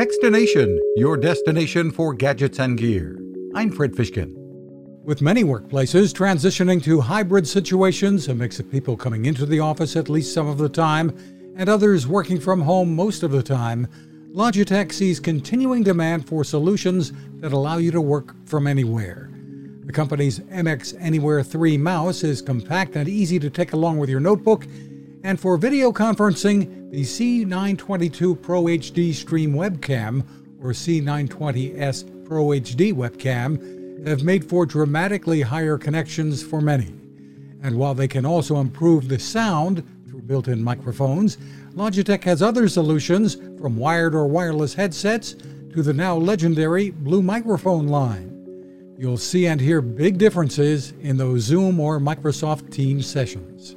Techstination, your destination for gadgets and gear. I'm Fred Fishkin. With many workplaces transitioning to hybrid situations, a mix of people coming into the office at least some of the time and others working from home most of the time, Logitech sees continuing demand for solutions that allow you to work from anywhere. The company's MX Anywhere 3 mouse is compact and easy to take along with your notebook, and for video conferencing, the C922 Pro HD Stream webcam or C920S Pro HD webcam have made for dramatically higher connections for many. And while they can also improve the sound through built in microphones, Logitech has other solutions from wired or wireless headsets to the now legendary Blue Microphone line. You'll see and hear big differences in those Zoom or Microsoft Teams sessions.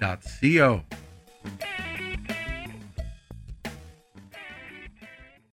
co.